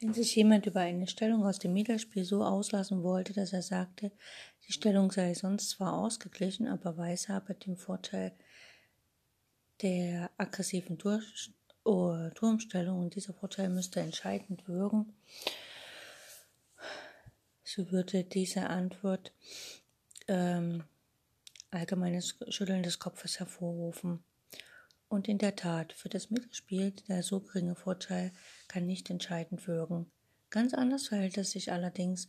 Wenn sich jemand über eine Stellung aus dem Mittelspiel so auslassen wollte, dass er sagte, die Stellung sei sonst zwar ausgeglichen, aber Weiß habe den Vorteil der aggressiven oh, Turmstellung und dieser Vorteil müsste entscheidend wirken, so würde diese Antwort ähm, allgemeines Schütteln des Kopfes hervorrufen. Und in der Tat, für das Mittelspiel der so geringe Vorteil kann nicht entscheidend wirken. Ganz anders verhält es sich allerdings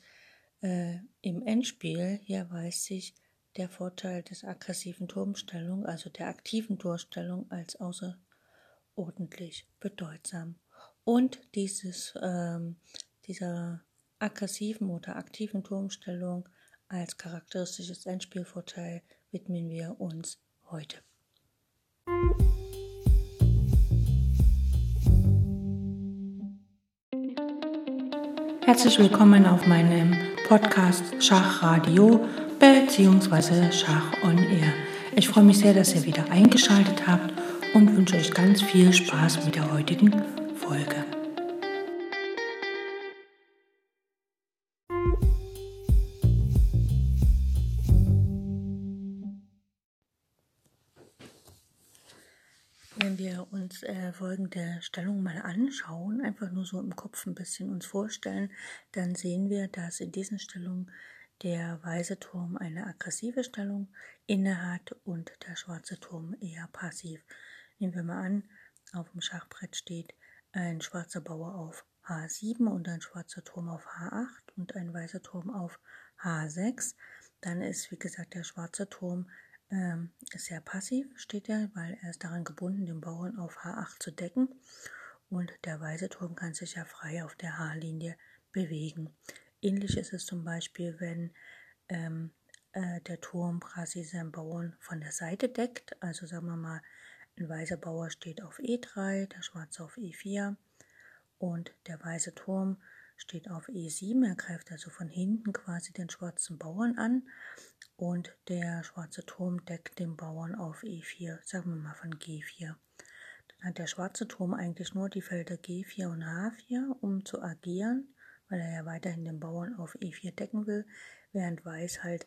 äh, im Endspiel. Hier weiß sich der Vorteil des aggressiven Turmstellung, also der aktiven Durchstellung, als außerordentlich bedeutsam. Und dieses, ähm, dieser aggressiven oder aktiven Turmstellung als charakteristisches Endspielvorteil widmen wir uns heute. Herzlich willkommen auf meinem Podcast Schachradio bzw. Schach on Air. Ich freue mich sehr, dass ihr wieder eingeschaltet habt und wünsche euch ganz viel Spaß mit der heutigen Folge. Wenn wir uns äh, folgende Stellung mal anschauen, einfach nur so im Kopf ein bisschen uns vorstellen, dann sehen wir, dass in diesen Stellungen der weiße Turm eine aggressive Stellung innehat und der schwarze Turm eher passiv. Nehmen wir mal an, auf dem Schachbrett steht ein schwarzer Bauer auf H7 und ein schwarzer Turm auf H8 und ein weißer Turm auf H6. Dann ist, wie gesagt, der schwarze Turm ähm, sehr passiv steht er, weil er ist daran gebunden, den Bauern auf H8 zu decken und der weiße Turm kann sich ja frei auf der H-Linie bewegen. Ähnlich ist es zum Beispiel, wenn ähm, äh, der Turm quasi seinen Bauern von der Seite deckt. Also sagen wir mal, ein weißer Bauer steht auf E3, der schwarze auf E4 und der weiße Turm steht auf E7. Er greift also von hinten quasi den schwarzen Bauern an und der schwarze Turm deckt den Bauern auf E4, sagen wir mal von G4. Dann hat der schwarze Turm eigentlich nur die Felder G4 und H4, um zu agieren, weil er ja weiterhin den Bauern auf E4 decken will, während Weiß halt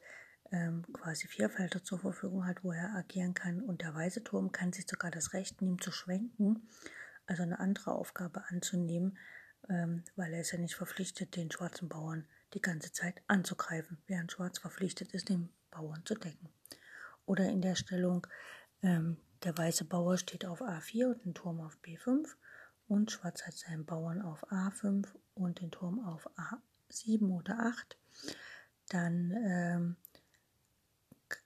ähm, quasi vier Felder zur Verfügung hat, wo er agieren kann. Und der weiße Turm kann sich sogar das Recht nehmen zu schwenken, also eine andere Aufgabe anzunehmen, ähm, weil er ist ja nicht verpflichtet, den schwarzen Bauern die ganze Zeit anzugreifen, während Schwarz verpflichtet ist, den Bauern zu decken. Oder in der Stellung, ähm, der weiße Bauer steht auf A4 und den Turm auf B5 und Schwarz hat seinen Bauern auf A5 und den Turm auf A7 oder 8, dann ähm,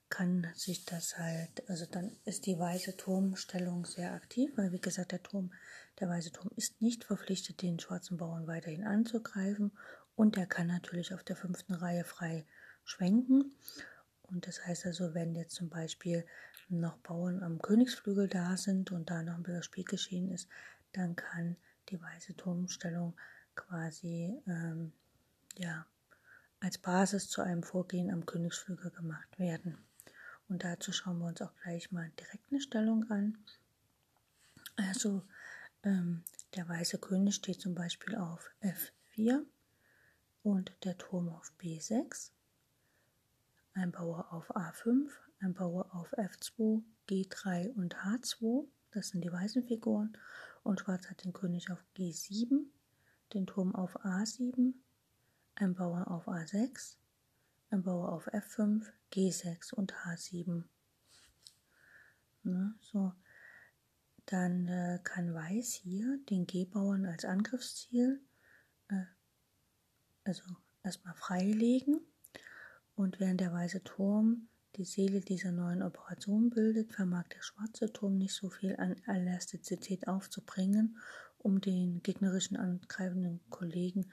kann sich das halt, also dann ist die weiße Turmstellung sehr aktiv, weil wie gesagt, der Turm, der weiße Turm ist nicht verpflichtet, den schwarzen Bauern weiterhin anzugreifen und er kann natürlich auf der fünften Reihe frei schwenken. Und das heißt also, wenn jetzt zum Beispiel noch Bauern am Königsflügel da sind und da noch ein bisschen Spiel geschehen ist, dann kann die weiße Turmstellung quasi ähm, ja, als Basis zu einem Vorgehen am Königsflügel gemacht werden. Und dazu schauen wir uns auch gleich mal direkt eine Stellung an. Also ähm, der weiße König steht zum Beispiel auf F4 und der Turm auf B6 ein Bauer auf A5, ein Bauer auf F2, G3 und H2, das sind die weißen Figuren, und Schwarz hat den König auf G7, den Turm auf A7, ein Bauer auf A6, ein Bauer auf F5, G6 und H7. Ne, so. Dann äh, kann Weiß hier den G-Bauern als Angriffsziel also erstmal freilegen und während der weiße Turm die Seele dieser neuen Operation bildet, vermag der schwarze Turm nicht so viel an Elastizität aufzubringen, um den gegnerischen angreifenden Kollegen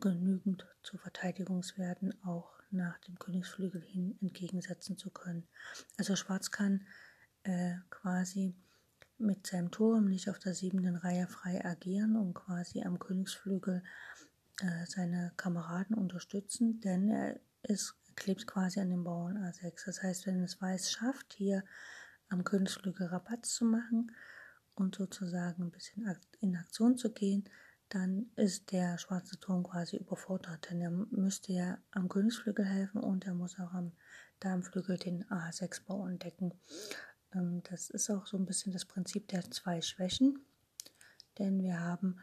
genügend zu Verteidigungswerten auch nach dem Königsflügel hin entgegensetzen zu können. Also Schwarz kann äh, quasi mit seinem Turm nicht auf der siebenten Reihe frei agieren, um quasi am Königsflügel äh, seine Kameraden unterstützen, denn er ist klebt quasi an dem Bauern A6. Das heißt, wenn es Weiß schafft, hier am Königsflügel Rabatt zu machen und sozusagen ein bisschen in Aktion zu gehen, dann ist der schwarze Turm quasi überfordert, denn er müsste ja am Königsflügel helfen und er muss auch am Darmflügel den A6-Bau entdecken. Ähm, das ist auch so ein bisschen das Prinzip der zwei Schwächen, denn wir haben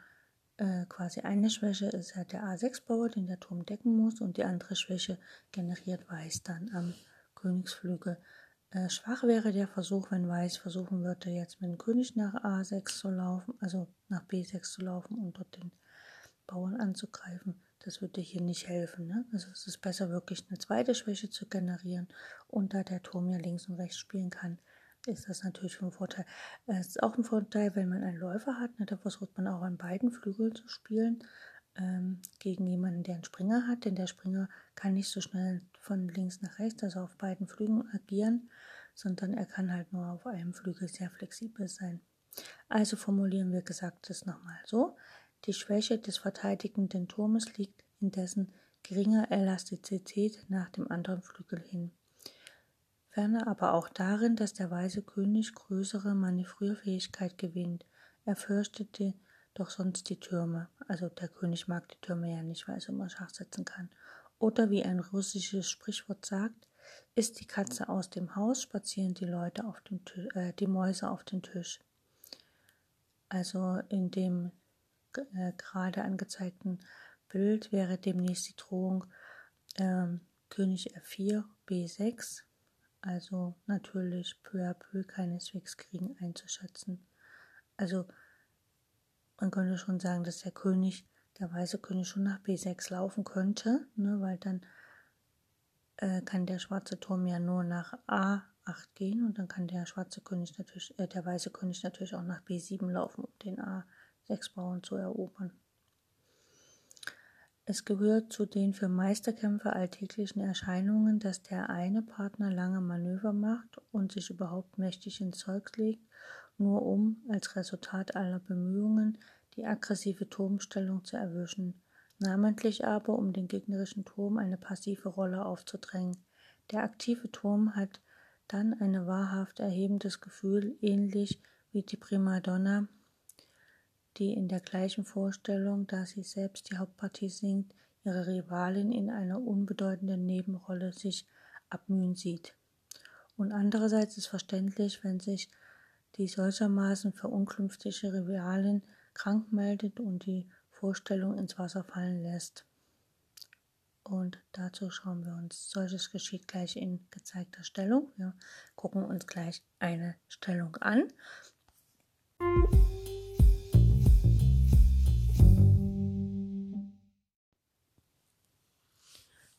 äh, quasi eine Schwäche ist ja der A6-Bauer, den der Turm decken muss und die andere Schwäche generiert Weiß dann am Königsflügel. Äh, schwach wäre der Versuch, wenn Weiß versuchen würde, jetzt mit dem König nach A6 zu laufen, also nach B6 zu laufen und dort den Bauern anzugreifen. Das würde hier nicht helfen. Ne? Also es ist besser, wirklich eine zweite Schwäche zu generieren. Und da der Turm ja links und rechts spielen kann, ist das natürlich von Vorteil. Es ist auch ein Vorteil, wenn man einen Läufer hat. Ne? Da versucht man auch an beiden Flügeln zu spielen ähm, gegen jemanden, der einen Springer hat, denn der Springer kann nicht so schnell von links nach rechts, also auf beiden Flügeln agieren, sondern er kann halt nur auf einem Flügel sehr flexibel sein. Also formulieren wir Gesagtes nochmal so. Die Schwäche des verteidigenden Turmes liegt in dessen geringer Elastizität nach dem anderen Flügel hin. Ferner aber auch darin, dass der weise König größere Manövrierfähigkeit gewinnt. Er fürchtete doch sonst die Türme. Also der König mag die Türme ja nicht, weil er immer Schach setzen kann. Oder wie ein russisches Sprichwort sagt, ist die Katze aus dem Haus, spazieren die Leute auf dem Tisch, äh, die Mäuse auf den Tisch. Also in dem äh, gerade angezeigten Bild wäre demnächst die Drohung äh, König F4, B6, also natürlich peu à peu keineswegs Kriegen einzuschätzen. Also man könnte schon sagen, dass der König, der weiße König schon nach B6 laufen könnte, ne, weil dann äh, kann der schwarze Turm ja nur nach A8 gehen und dann kann der schwarze König natürlich, äh, der weiße König natürlich auch nach B7 laufen, um den A6-Bauern zu erobern. Es gehört zu den für Meisterkämpfer alltäglichen Erscheinungen, dass der eine Partner lange Manöver macht und sich überhaupt mächtig ins Zeug legt nur um, als Resultat aller Bemühungen, die aggressive Turmstellung zu erwischen, namentlich aber um den gegnerischen Turm eine passive Rolle aufzudrängen. Der aktive Turm hat dann ein wahrhaft erhebendes Gefühl, ähnlich wie die Primadonna, die in der gleichen Vorstellung, da sie selbst die Hauptpartie singt, ihre Rivalin in einer unbedeutenden Nebenrolle sich abmühen sieht. Und andererseits ist verständlich, wenn sich die solchermaßen verunklünftige Rivalin krank meldet und die Vorstellung ins Wasser fallen lässt. Und dazu schauen wir uns, solches geschieht gleich in gezeigter Stellung. Wir gucken uns gleich eine Stellung an.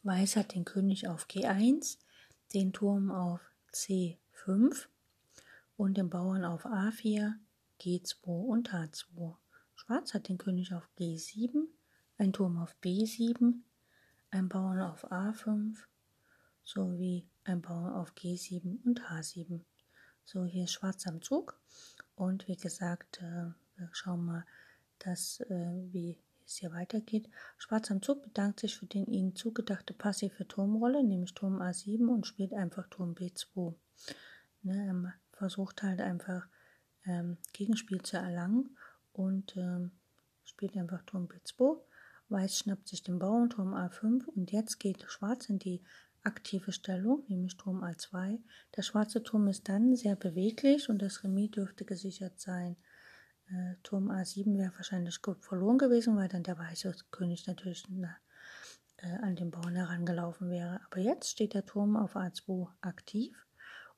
Weiß hat den König auf G1, den Turm auf C5 und den Bauern auf A4, G2 und H2. Schwarz hat den König auf G7, ein Turm auf B7, ein Bauern auf A5 sowie ein Bauern auf G7 und H7. So, hier ist Schwarz am Zug und wie gesagt, äh, wir schauen mal, dass, äh, wie es hier weitergeht. Schwarz am Zug bedankt sich für den ihnen zugedachte passive Turmrolle, nämlich Turm A7 und spielt einfach Turm B2. Ne, versucht halt einfach ähm, Gegenspiel zu erlangen und ähm, spielt einfach Turm B2. Weiß schnappt sich den Bauern Turm A5 und jetzt geht Schwarz in die aktive Stellung, nämlich Turm A2. Der schwarze Turm ist dann sehr beweglich und das Remis dürfte gesichert sein. Äh, Turm A7 wäre wahrscheinlich verloren gewesen, weil dann der weiße König natürlich na, äh, an den Bauern herangelaufen wäre. Aber jetzt steht der Turm auf A2 aktiv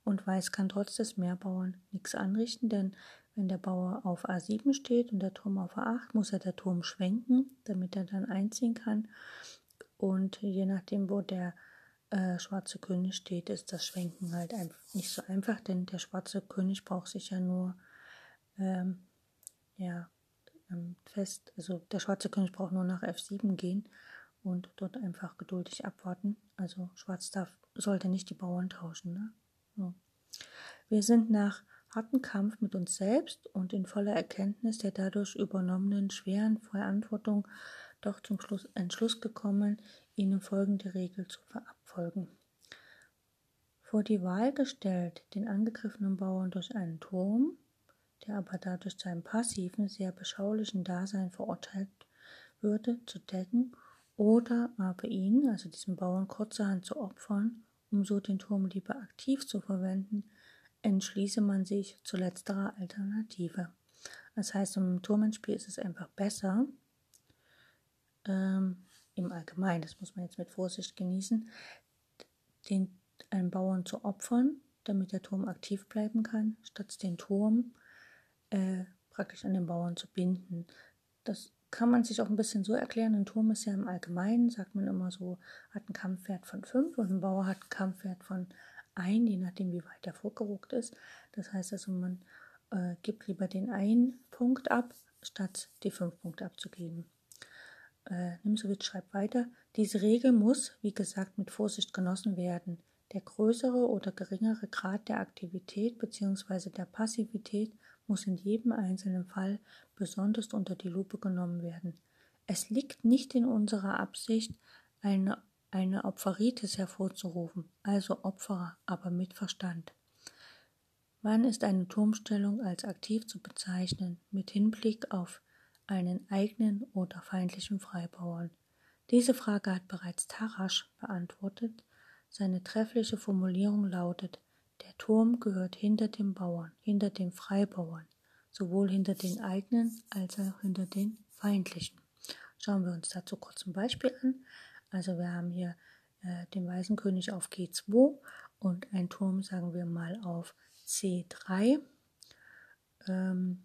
und Weiß kann trotz des Mehrbauern nichts anrichten, denn wenn der Bauer auf A7 steht und der Turm auf A8, muss er der Turm schwenken, damit er dann einziehen kann. Und je nachdem, wo der äh, schwarze König steht, ist das Schwenken halt nicht so einfach, denn der schwarze König braucht sich ja nur ähm, ja, ähm, fest, also der schwarze König braucht nur nach F7 gehen und dort einfach geduldig abwarten. Also Schwarz darf, sollte nicht die Bauern tauschen. Ne? Wir sind nach hartem Kampf mit uns selbst und in voller Erkenntnis der dadurch übernommenen schweren Verantwortung doch zum Schluss, Entschluss gekommen, ihnen folgende Regel zu verabfolgen. Vor die Wahl gestellt, den angegriffenen Bauern durch einen Turm, der aber dadurch zu einem passiven, sehr beschaulichen Dasein verurteilt würde, zu decken oder aber ihn, also diesen Bauern kurzerhand zu opfern, um so den Turm lieber aktiv zu verwenden, entschließe man sich zu letzterer Alternative. Das heißt, im Turmenspiel ist es einfach besser, ähm, im Allgemeinen, das muss man jetzt mit Vorsicht genießen, den, einen Bauern zu opfern, damit der Turm aktiv bleiben kann, statt den Turm äh, praktisch an den Bauern zu binden. Das kann man sich auch ein bisschen so erklären. Ein Turm ist ja im Allgemeinen, sagt man immer so, hat einen Kampfwert von 5 und ein Bauer hat einen Kampfwert von 1, je nachdem wie weit er vorgeruckt ist. Das heißt also, man äh, gibt lieber den einen Punkt ab, statt die 5 Punkte abzugeben. Äh, Nimsowitsch schreibt weiter, diese Regel muss, wie gesagt, mit Vorsicht genossen werden. Der größere oder geringere Grad der Aktivität bzw. der Passivität muss in jedem einzelnen Fall besonders unter die Lupe genommen werden. Es liegt nicht in unserer Absicht, eine, eine Opferitis hervorzurufen, also Opferer, aber mit Verstand. Wann ist eine Turmstellung als aktiv zu bezeichnen, mit Hinblick auf einen eigenen oder feindlichen Freibauern? Diese Frage hat bereits Tarasch beantwortet. Seine treffliche Formulierung lautet, der Turm gehört hinter dem Bauern, hinter dem Freibauern, sowohl hinter den eigenen als auch hinter den feindlichen. Schauen wir uns dazu kurz ein Beispiel an. Also wir haben hier äh, den weißen König auf G2 und ein Turm, sagen wir mal, auf C3 ähm,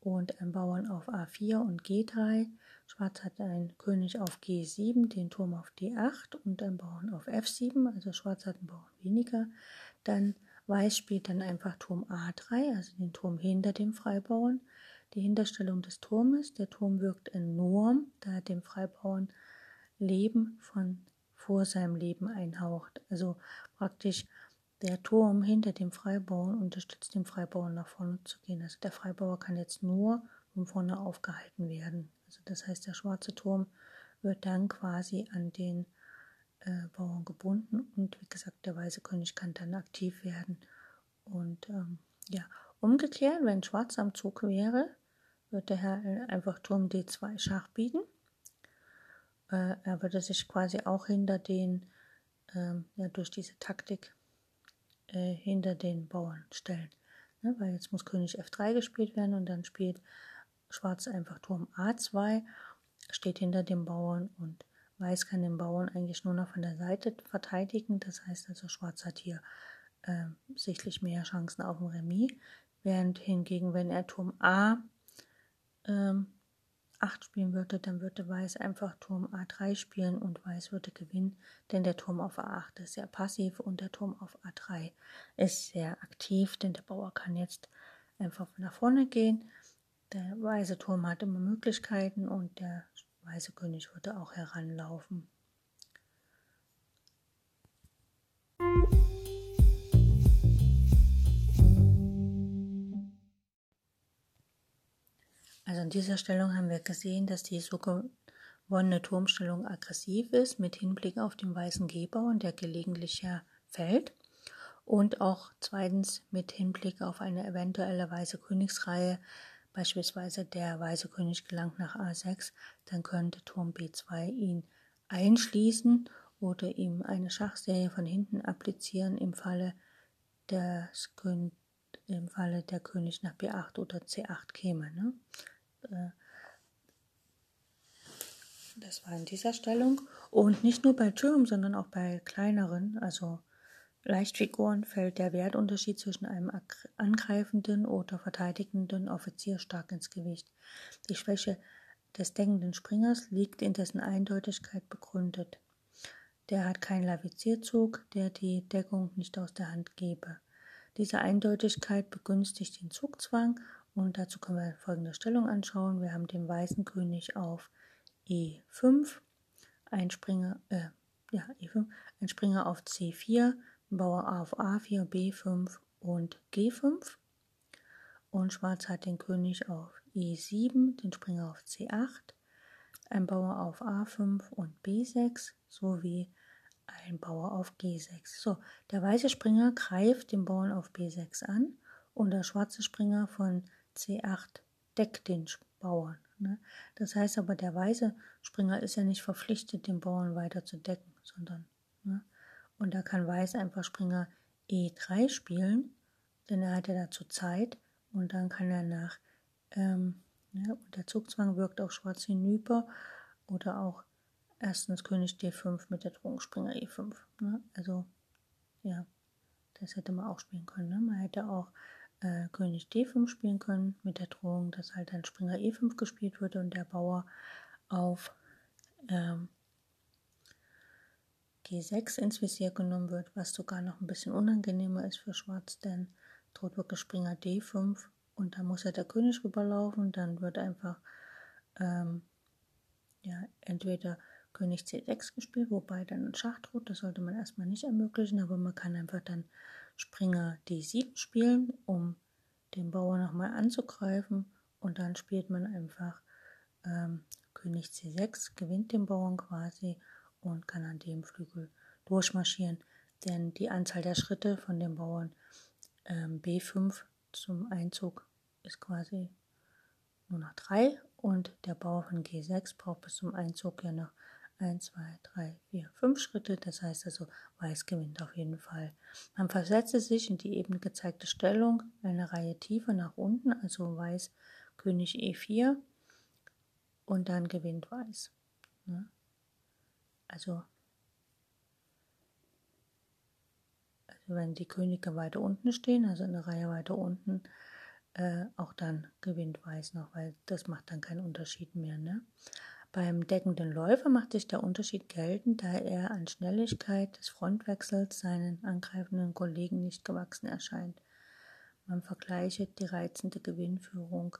und ein Bauern auf A4 und G3. Schwarz hat einen König auf G7, den Turm auf D8 und einen Bauern auf F7, also Schwarz hat einen Bauern weniger. Dann Weiß spielt dann einfach Turm A3, also den Turm hinter dem Freibauern. Die Hinterstellung des Turmes. Der Turm wirkt enorm, da er dem Freibauern Leben von vor seinem Leben einhaucht. Also praktisch der Turm hinter dem Freibauern unterstützt den Freibauern nach vorne zu gehen. Also der Freibauer kann jetzt nur von vorne aufgehalten werden. Also das heißt, der schwarze Turm wird dann quasi an den äh, Bauern gebunden und wie gesagt, der weiße König kann dann aktiv werden. Und ähm, ja, umgekehrt, wenn Schwarz am Zug wäre, wird der Herr einfach Turm D2 Schach bieten. Äh, er würde sich quasi auch hinter den, ähm, ja, durch diese Taktik äh, hinter den Bauern stellen. Ne? Weil jetzt muss König F3 gespielt werden und dann spielt Schwarz einfach Turm A2, steht hinter dem Bauern und Weiß kann den Bauern eigentlich nur noch von der Seite verteidigen. Das heißt also, Schwarz hat hier äh, sichtlich mehr Chancen auf ein Remis. Während hingegen, wenn er Turm A ähm, 8 spielen würde, dann würde Weiß einfach Turm A3 spielen und Weiß würde gewinnen, denn der Turm auf A8 ist sehr passiv und der Turm auf A3 ist sehr aktiv, denn der Bauer kann jetzt einfach nach vorne gehen. Der weiße Turm hat immer Möglichkeiten und der weiße König würde auch heranlaufen. Also in dieser Stellung haben wir gesehen, dass die so gewonnene Turmstellung aggressiv ist, mit Hinblick auf den weißen G-Bauern, der gelegentlich fällt. Und auch zweitens mit Hinblick auf eine eventuelle weiße Königsreihe, beispielsweise der weiße König gelangt nach A6, dann könnte Turm B2 ihn einschließen oder ihm eine Schachserie von hinten applizieren im Falle, des, im Falle der König nach B8 oder C8 käme. Ne? Äh, das war in dieser Stellung. Und nicht nur bei Türmen, sondern auch bei kleineren, also Leichtfiguren fällt der Wertunterschied zwischen einem angreifenden oder verteidigenden Offizier stark ins Gewicht. Die Schwäche des denkenden Springers liegt in dessen Eindeutigkeit begründet. Der hat keinen Lavizierzug, der die Deckung nicht aus der Hand gebe. Diese Eindeutigkeit begünstigt den Zugzwang und dazu können wir folgende Stellung anschauen. Wir haben den weißen König auf E5, ein Springer, äh, ja, E5, ein Springer auf C4, Bauer auf A4, B5 und G5. Und Schwarz hat den König auf E7, den Springer auf C8, ein Bauer auf A5 und B6 sowie ein Bauer auf G6. So, der weiße Springer greift den Bauern auf B6 an und der schwarze Springer von C8 deckt den Bauern. Ne? Das heißt aber, der weiße Springer ist ja nicht verpflichtet, den Bauern weiter zu decken, sondern ne? Und da kann Weiß einfach Springer E3 spielen, denn er hat ja dazu Zeit und dann kann er nach ähm, ne? und der Zugzwang wirkt auf Schwarz hinüber oder auch erstens König D5 mit der Drohung Springer E5. Ne? Also ja, das hätte man auch spielen können. Ne? Man hätte auch äh, König D5 spielen können mit der Drohung, dass halt dann Springer E5 gespielt wird und der Bauer auf ähm, G6 ins Visier genommen wird, was sogar noch ein bisschen unangenehmer ist für Schwarz, denn droht wirklich Springer D5 und dann muss ja der König rüberlaufen, dann wird einfach ähm, ja, entweder König C6 gespielt, wobei dann ein Schach droht, das sollte man erstmal nicht ermöglichen, aber man kann einfach dann Springer D7 spielen, um den Bauer nochmal anzugreifen und dann spielt man einfach ähm, König C6, gewinnt den Bauern quasi und kann an dem Flügel durchmarschieren, denn die Anzahl der Schritte von den Bauern ähm, B5 zum Einzug ist quasi nur noch drei und der Bauer von G6 braucht bis zum Einzug ja noch 1, 2, 3, 4, 5 Schritte. Das heißt also, Weiß gewinnt auf jeden Fall. Man versetze sich in die eben gezeigte Stellung eine Reihe tiefer nach unten, also Weiß König E4 und dann gewinnt Weiß. Ne? Also, also wenn die Könige weiter unten stehen, also eine Reihe weiter unten, äh, auch dann gewinnt Weiß noch, weil das macht dann keinen Unterschied mehr. Ne? Beim deckenden Läufer macht sich der Unterschied geltend, da er an Schnelligkeit des Frontwechsels seinen angreifenden Kollegen nicht gewachsen erscheint. Man vergleiche die reizende Gewinnführung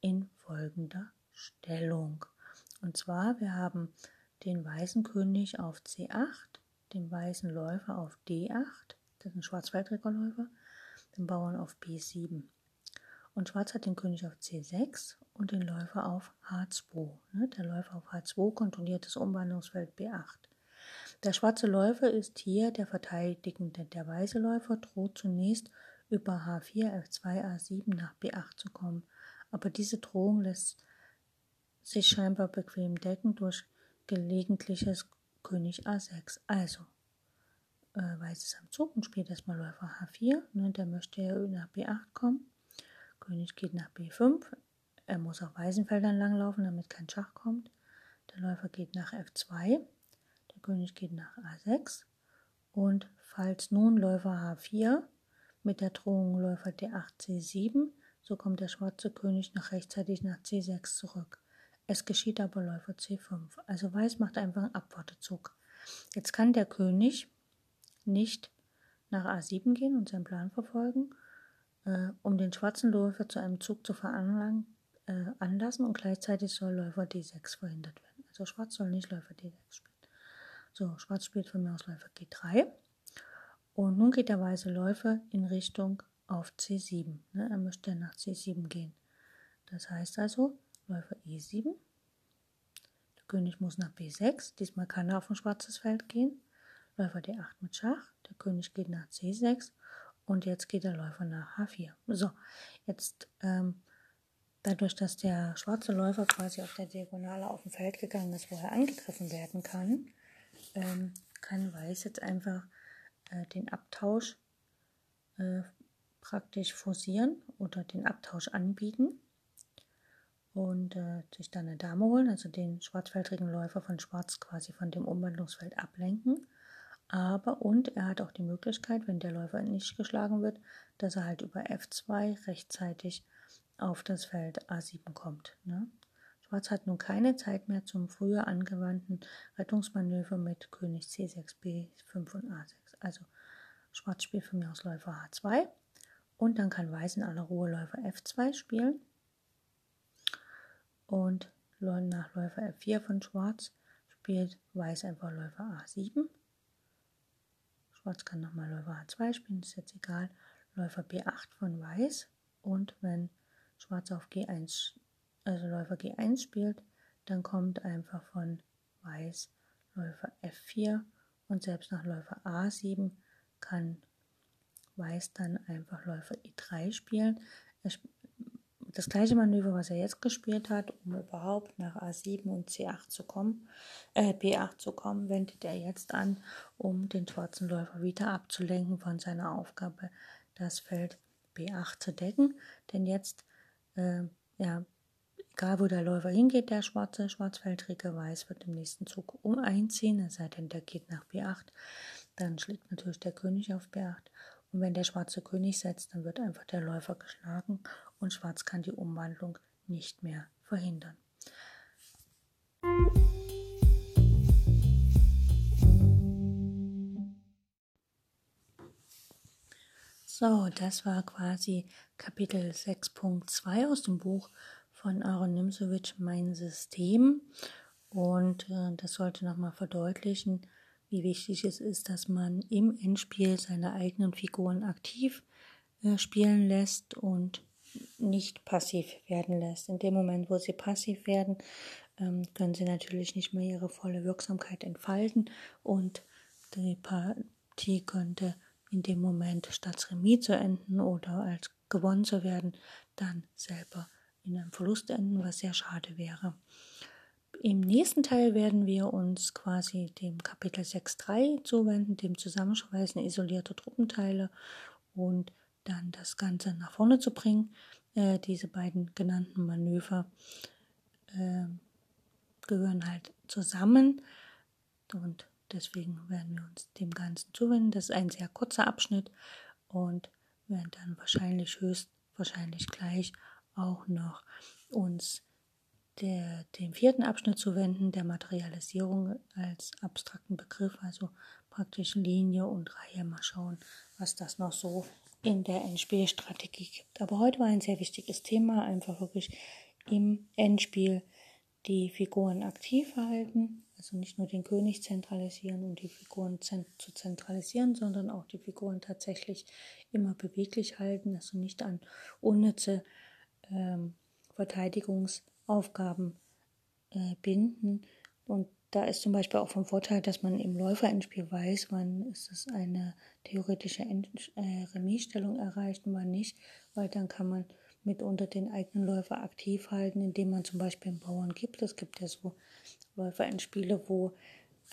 in folgender Stellung. Und zwar, wir haben den weißen König auf C8, den weißen Läufer auf D8, das ist ein Schwarzwaldträgerläufer, den Bauern auf B7. Und Schwarz hat den König auf C6 und den Läufer auf H2. Ne? Der Läufer auf H2 kontrolliert das Umwandlungsfeld B8. Der schwarze Läufer ist hier der verteidigende. Der weiße Läufer droht zunächst über H4, F2, A7 nach B8 zu kommen. Aber diese Drohung lässt sich scheinbar bequem decken durch gelegentliches König A6. Also, äh, Weiß ist am Zug und spielt erstmal Läufer H4. Ne, der möchte ja nach B8 kommen. König geht nach B5, er muss auf weißen Feldern langlaufen, damit kein Schach kommt. Der Läufer geht nach F2. Der König geht nach A6. Und falls nun Läufer H4 mit der Drohung Läufer D8 C7, so kommt der schwarze König noch rechtzeitig nach C6 zurück. Es geschieht aber Läufer C5. Also Weiß macht einfach einen Abwartezug. Jetzt kann der König nicht nach A7 gehen und seinen Plan verfolgen, äh, um den schwarzen Läufer zu einem Zug zu veranlassen, äh, anlassen und gleichzeitig soll Läufer D6 verhindert werden. Also Schwarz soll nicht Läufer D6 spielen. So, Schwarz spielt von mir aus Läufer G3. Und nun geht der weiße Läufer in Richtung auf C7. Ne? Er möchte nach C7 gehen. Das heißt also, Läufer E7. Der König muss nach B6. Diesmal kann er auf ein schwarzes Feld gehen. Läufer D8 mit Schach. Der König geht nach C6. Und jetzt geht der Läufer nach H4. So, jetzt ähm, Dadurch, dass der schwarze Läufer quasi auf der Diagonale auf dem Feld gegangen ist, wo er angegriffen werden kann, ähm, kann Weiß jetzt einfach äh, den Abtausch äh, praktisch forcieren oder den Abtausch anbieten und äh, sich dann eine Dame holen, also den schwarzfeldrigen Läufer von Schwarz quasi von dem Umwandlungsfeld ablenken. Aber und er hat auch die Möglichkeit, wenn der Läufer nicht geschlagen wird, dass er halt über F2 rechtzeitig auf das Feld A7 kommt. Ne? Schwarz hat nun keine Zeit mehr zum früher angewandten Rettungsmanöver mit König C6, B5 und A6. Also Schwarz spielt von mir aus Läufer H2 und dann kann Weiß in aller Ruhe Läufer F2 spielen. Und nach Läufer F4 von Schwarz spielt Weiß einfach Läufer A7. Schwarz kann nochmal Läufer H2 spielen, ist jetzt egal. Läufer B8 von Weiß. Und wenn Schwarz auf G1, also Läufer G1 spielt, dann kommt einfach von Weiß Läufer F4 und selbst nach Läufer A7 kann Weiß dann einfach Läufer E3 spielen. Das gleiche Manöver, was er jetzt gespielt hat, um überhaupt nach A7 und C8 zu kommen, äh, B8 zu kommen, wendet er jetzt an, um den schwarzen Läufer wieder abzulenken von seiner Aufgabe, das Feld B8 zu decken. Denn jetzt, äh, ja, egal wo der Läufer hingeht, der schwarze Schwarzfeldträger weiß, wird im nächsten Zug um einziehen, es sei denn, der geht nach B8. Dann schlägt natürlich der König auf B8 und wenn der schwarze König setzt, dann wird einfach der Läufer geschlagen und Schwarz kann die Umwandlung nicht mehr verhindern. So, das war quasi Kapitel 6.2 aus dem Buch von Aaron Nimzowitsch, Mein System. Und äh, das sollte nochmal verdeutlichen, wie wichtig es ist, dass man im Endspiel seine eigenen Figuren aktiv äh, spielen lässt und nicht passiv werden lässt. In dem Moment, wo sie passiv werden, ähm, können sie natürlich nicht mehr ihre volle Wirksamkeit entfalten und die Partie könnte in dem Moment statt Remis zu enden oder als gewonnen zu werden, dann selber in einem Verlust enden, was sehr schade wäre. Im nächsten Teil werden wir uns quasi dem Kapitel 6.3 zuwenden, dem Zusammenschweißen isolierter Truppenteile und dann das Ganze nach vorne zu bringen. Äh, diese beiden genannten Manöver äh, gehören halt zusammen und deswegen werden wir uns dem Ganzen zuwenden. Das ist ein sehr kurzer Abschnitt und werden dann wahrscheinlich höchstwahrscheinlich gleich auch noch uns der, dem vierten Abschnitt zu wenden, der Materialisierung als abstrakten Begriff, also praktisch Linie und Reihe. Mal schauen, was das noch so in der Endspielstrategie gibt. Aber heute war ein sehr wichtiges Thema, einfach wirklich im Endspiel die Figuren aktiv halten, also nicht nur den König zentralisieren und die Figuren zu zentralisieren, sondern auch die Figuren tatsächlich immer beweglich halten, also nicht an unnütze ähm, Verteidigungs- Aufgaben äh, binden. Und da ist zum Beispiel auch vom Vorteil, dass man im Läuferendspiel weiß, wann ist es eine theoretische End äh, Remisstellung erreicht und wann nicht, weil dann kann man mitunter den eigenen Läufer aktiv halten, indem man zum Beispiel einen Bauern gibt. Es gibt ja so Läuferendspiele, wo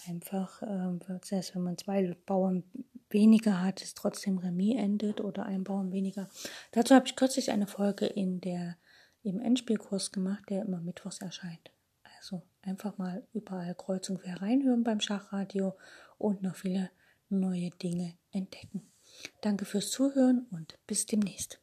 einfach, äh, selbst wenn man zwei Bauern weniger hat, es trotzdem Remis endet oder ein Bauern weniger. Dazu habe ich kürzlich eine Folge in der im Endspielkurs gemacht, der immer mittwochs erscheint. Also einfach mal überall kreuz und quer reinhören beim Schachradio und noch viele neue Dinge entdecken. Danke fürs Zuhören und bis demnächst.